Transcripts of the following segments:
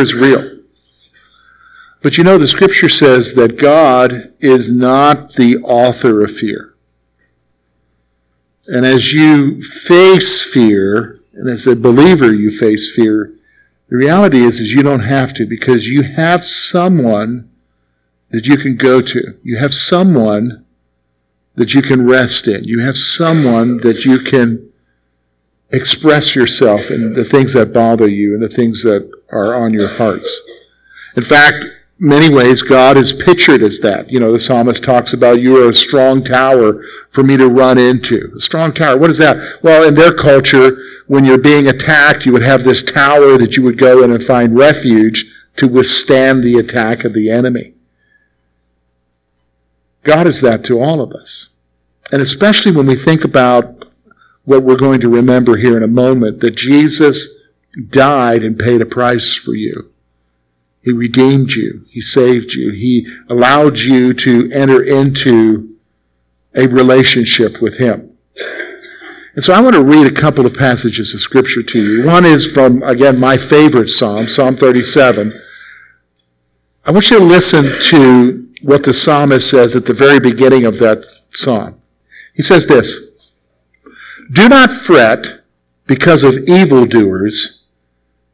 Is real. But you know, the scripture says that God is not the author of fear. And as you face fear, and as a believer you face fear, the reality is, is you don't have to because you have someone that you can go to. You have someone that you can rest in. You have someone that you can express yourself in the things that bother you and the things that are on your hearts. In fact, many ways, God is pictured as that. You know, the psalmist talks about you are a strong tower for me to run into. A strong tower. What is that? Well, in their culture, when you're being attacked, you would have this tower that you would go in and find refuge to withstand the attack of the enemy. God is that to all of us. And especially when we think about what we're going to remember here in a moment, that Jesus died and paid a price for you. He redeemed you. He saved you. He allowed you to enter into a relationship with Him. And so I want to read a couple of passages of scripture to you. One is from, again, my favorite psalm, Psalm 37. I want you to listen to what the psalmist says at the very beginning of that psalm. He says this, Do not fret because of evildoers,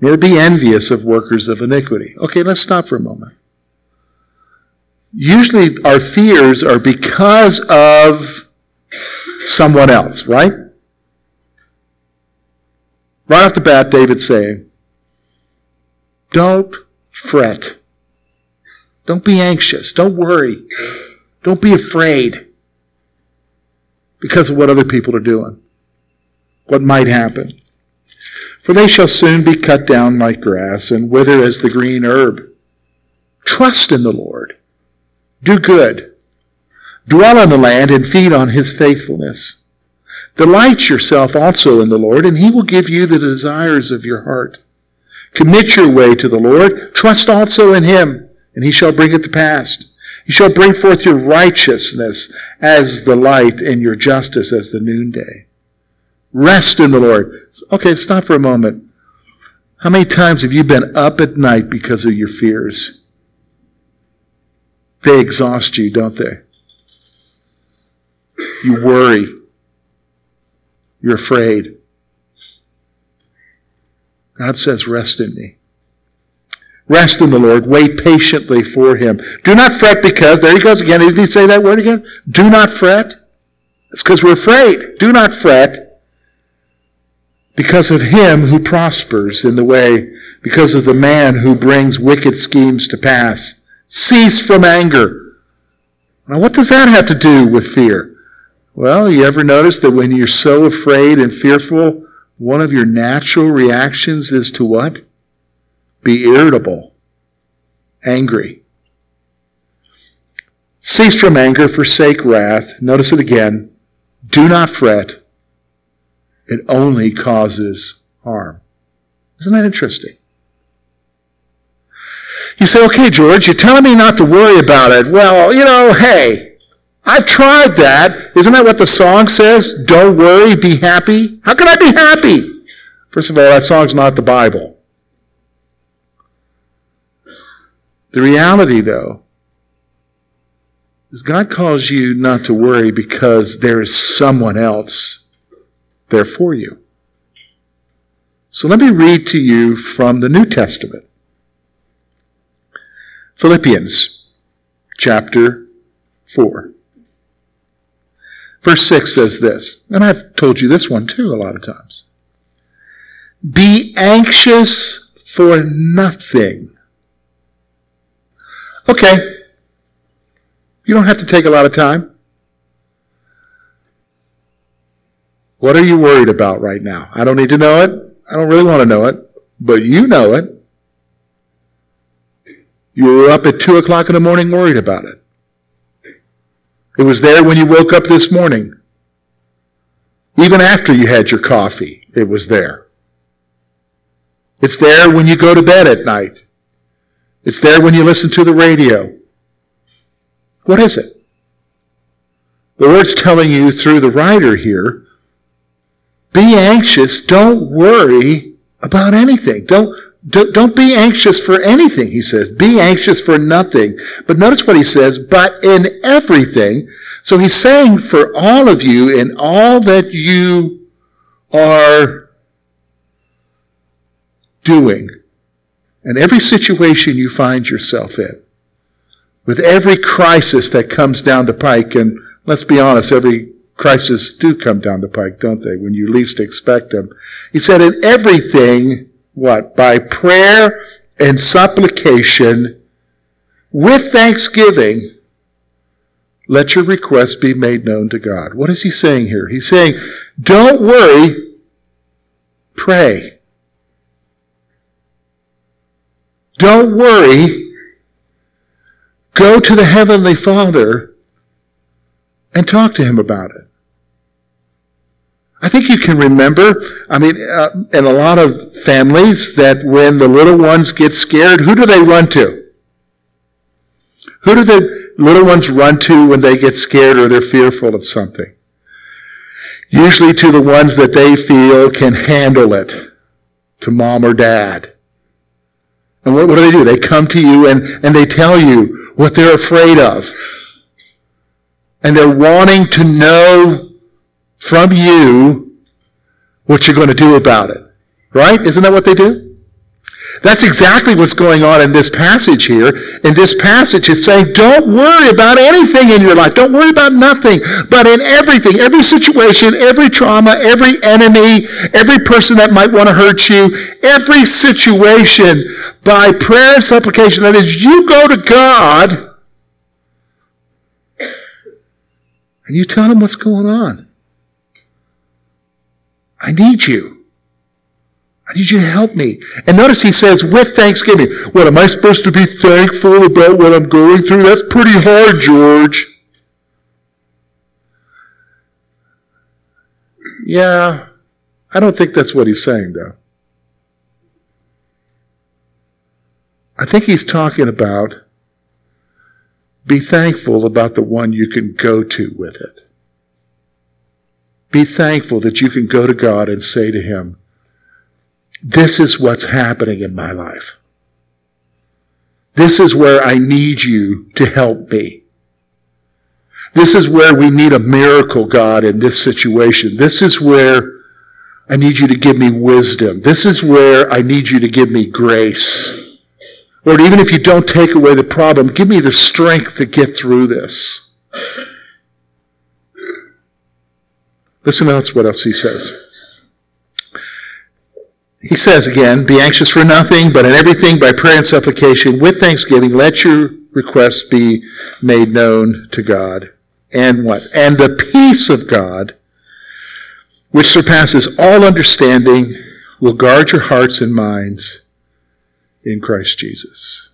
nor be envious of workers of iniquity. Okay, let's stop for a moment. Usually our fears are because of someone else, right? Right off the bat, David's saying, don't fret. Don't be anxious. Don't worry. Don't be afraid because of what other people are doing, what might happen. For they shall soon be cut down like grass and wither as the green herb. Trust in the Lord. Do good. Dwell on the land and feed on his faithfulness. Delight yourself also in the Lord, and he will give you the desires of your heart. Commit your way to the Lord. Trust also in him, and he shall bring it to pass. He shall bring forth your righteousness as the light and your justice as the noonday. Rest in the Lord. Okay, stop for a moment. How many times have you been up at night because of your fears? They exhaust you, don't they? You worry. You're afraid. God says, Rest in me. Rest in the Lord. Wait patiently for him. Do not fret because, there he goes again. Didn't he say that word again? Do not fret. It's because we're afraid. Do not fret because of him who prospers in the way, because of the man who brings wicked schemes to pass. Cease from anger. Now, what does that have to do with fear? Well, you ever notice that when you're so afraid and fearful, one of your natural reactions is to what? Be irritable, angry. Cease from anger, forsake wrath. Notice it again. Do not fret it only causes harm. Isn't that interesting? You say, okay, George, you're telling me not to worry about it. Well, you know, hey, I've tried that. Isn't that what the song says? Don't worry, be happy. How can I be happy? First of all, that song's not the Bible. The reality, though, is God calls you not to worry because there is someone else there for you. So let me read to you from the New Testament. Philippians chapter 4. Verse 6 says this, and I've told you this one too a lot of times. Be anxious for nothing. Okay. You don't have to take a lot of time. What are you worried about right now? I don't need to know it. I don't really want to know it, but you know it. You were up at 2 o'clock in the morning worried about it. It was there when you woke up this morning. Even after you had your coffee, it was there. It's there when you go to bed at night. It's there when you listen to the radio. What is it? The word's telling you through the writer here be anxious. Don't worry about anything. Don't, Don't don't be anxious for anything, he says. Be anxious for nothing. But notice what he says, but in everything. So he's saying for all of you, in all that you are doing, and every situation you find yourself in, with every crisis that comes down the pike, and let's be honest, every crisis do come down the pike, don't they? When you least expect them. He said, in everything, what? By prayer and supplication, with thanksgiving, let your requests be made known to God. What is he saying here? He's saying, don't worry, pray. Don't worry, go to the Heavenly Father and talk to Him about it. I think you can remember, I mean, uh, in a lot of families, that when the little ones get scared, who do they run to? Who do the little ones run to when they get scared or they're fearful of something? Usually to the ones that they feel can handle it, to mom or dad. And what, what do they do? They come to you and, and they tell you what they're afraid of. And they're wanting to know from you what you're going to do about it. Right? Isn't that what they do? That's exactly what's going on in this passage here. In this passage, it's saying, don't worry about anything in your life. Don't worry about nothing. But in everything, every situation, every trauma, every enemy, every person that might want to hurt you, every situation, by prayer and supplication, that is, you go to God and you tell him what's going on. I need you. I need you to help me. And notice he says, with thanksgiving. What, am I supposed to be thankful about what I'm going through? That's pretty hard, George. Yeah, I don't think that's what he's saying, though. I think he's talking about be thankful about the one you can go to with it. Be thankful that you can go to God and say to Him, This is what's happening in my life. This is where I need you to help me. This is where we need a miracle, God, in this situation. This is where I need you to give me wisdom. This is where I need you to give me grace. Lord, even if you don't take away the problem, give me the strength to get through this. Listen to what else he says. He says again, Be anxious for nothing, but in everything by prayer and supplication with thanksgiving, let your requests be made known to God. And what? And the peace of God, which surpasses all understanding, will guard your hearts and minds in Christ Jesus.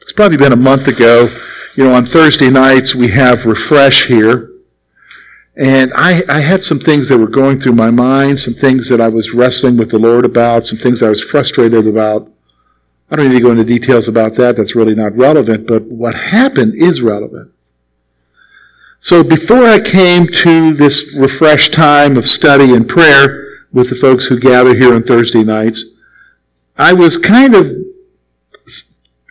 It's probably been a month ago. You know, on Thursday nights we have Refresh here. And I, I had some things that were going through my mind, some things that I was wrestling with the Lord about, some things I was frustrated about. I don't need to go into details about that. That's really not relevant, but what happened is relevant. So before I came to this refreshed time of study and prayer with the folks who gather here on Thursday nights, I was kind of,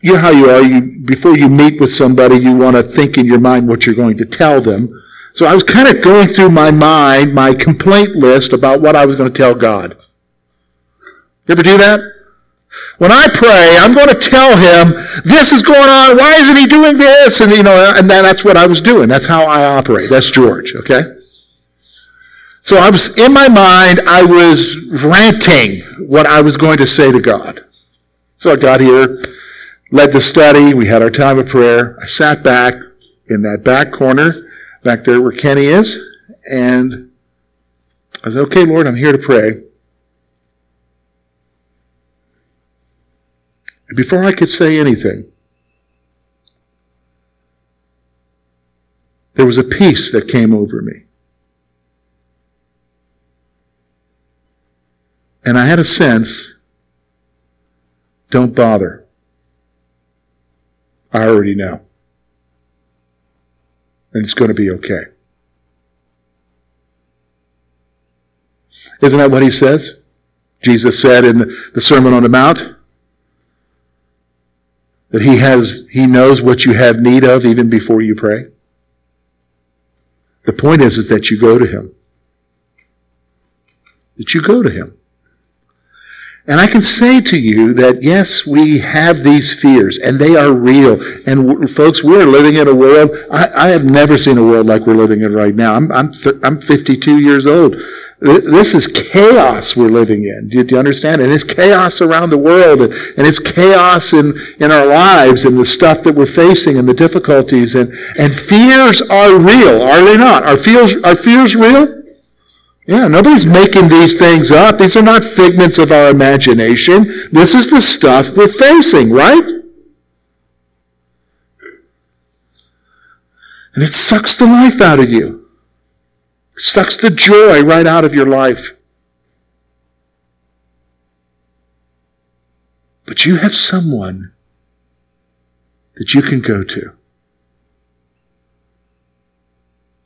you know how you are, you, before you meet with somebody, you want to think in your mind what you're going to tell them. So I was kind of going through my mind, my complaint list about what I was going to tell God. You ever do that? When I pray, I'm going to tell him, this is going on, why isn't he doing this? And, you know, and that's what I was doing. That's how I operate. That's George, okay? So I was, in my mind, I was ranting what I was going to say to God. So I got here, led the study, we had our time of prayer. I sat back in that back corner, back there where Kenny is. And I said, okay, Lord, I'm here to pray. And before I could say anything, there was a peace that came over me. And I had a sense, don't bother. I already know and it's going to be okay. Isn't that what he says? Jesus said in the Sermon on the Mount that he has, he knows what you have need of even before you pray. The point is, is that you go to him. That you go to him. And I can say to you that yes, we have these fears and they are real. And folks, we're living in a world, I, I, have never seen a world like we're living in right now. I'm, I'm, th- I'm 52 years old. This is chaos we're living in. Do you, do you understand? And it's chaos around the world and, and, it's chaos in, in our lives and the stuff that we're facing and the difficulties and, and fears are real, are they not? Are fears, are fears real? Yeah, nobody's making these things up. These are not figments of our imagination. This is the stuff we're facing, right? And it sucks the life out of you. It sucks the joy right out of your life. But you have someone that you can go to.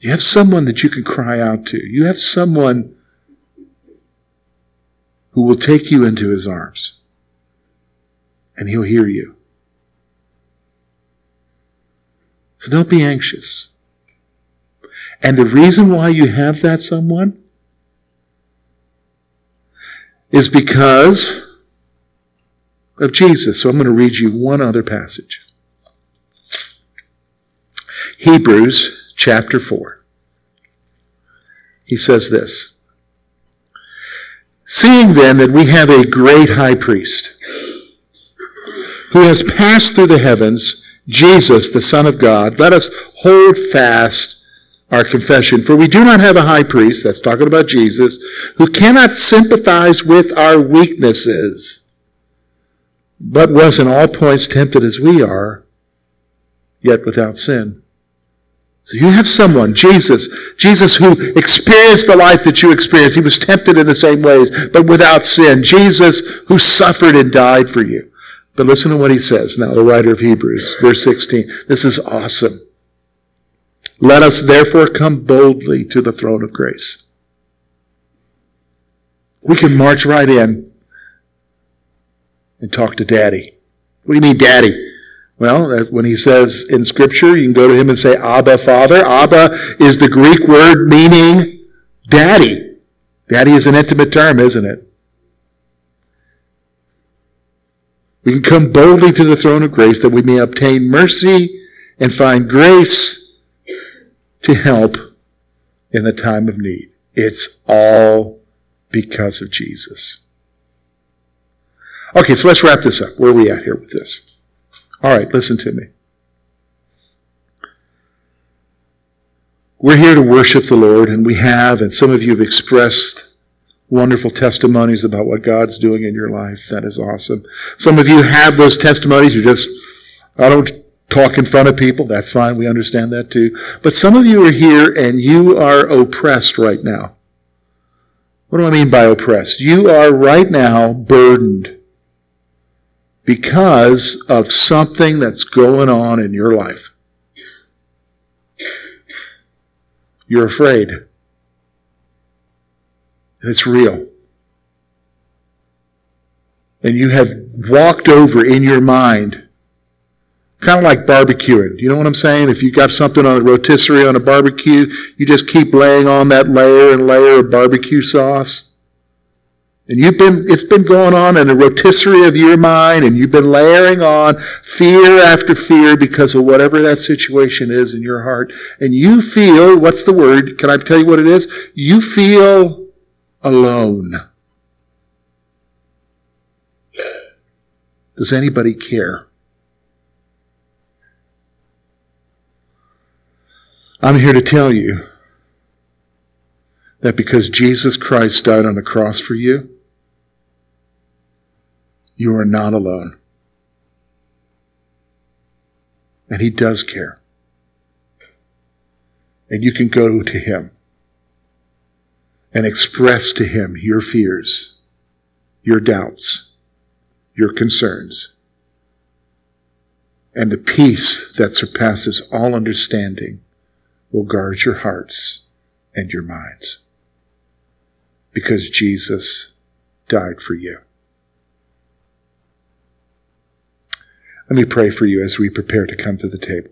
You have someone that you can cry out to. You have someone who will take you into his arms and he'll hear you. So don't be anxious. And the reason why you have that someone is because of Jesus. So I'm going to read you one other passage. Hebrews chapter 4. He says this Seeing then that we have a great high priest who has passed through the heavens, Jesus, the Son of God, let us hold fast our confession. For we do not have a high priest, that's talking about Jesus, who cannot sympathize with our weaknesses, but was in all points tempted as we are, yet without sin. So you have someone, Jesus, Jesus who experienced the life that you experienced. He was tempted in the same ways, but without sin. Jesus who suffered and died for you. But listen to what he says now, the writer of Hebrews, verse 16. This is awesome. Let us therefore come boldly to the throne of grace. We can march right in and talk to daddy. What do you mean, daddy? Well, when he says in Scripture, you can go to him and say, Abba, Father. Abba is the Greek word meaning daddy. Daddy is an intimate term, isn't it? We can come boldly to the throne of grace that we may obtain mercy and find grace to help in the time of need. It's all because of Jesus. Okay, so let's wrap this up. Where are we at here with this? All right, listen to me. We're here to worship the Lord, and we have, and some of you have expressed wonderful testimonies about what God's doing in your life. That is awesome. Some of you have those testimonies. You just, I don't talk in front of people. That's fine. We understand that too. But some of you are here and you are oppressed right now. What do I mean by oppressed? You are right now burdened because of something that's going on in your life. You're afraid. It's real. And you have walked over in your mind, kind of like barbecuing. You know what I'm saying? If you got something on a rotisserie on a barbecue, you just keep laying on that layer and layer of barbecue sauce. And you've been, it's been going on in the rotisserie of your mind, and you've been layering on fear after fear because of whatever that situation is in your heart. And you feel, what's the word? Can I tell you what it is? You feel alone. Does anybody care? I'm here to tell you that because Jesus Christ died on the cross for you, you are not alone. And He does care. And you can go to Him and express to Him your fears, your doubts, your concerns, and the peace that surpasses all understanding will guard your hearts and your minds because Jesus died for you. Let me pray for you as we prepare to come to the table.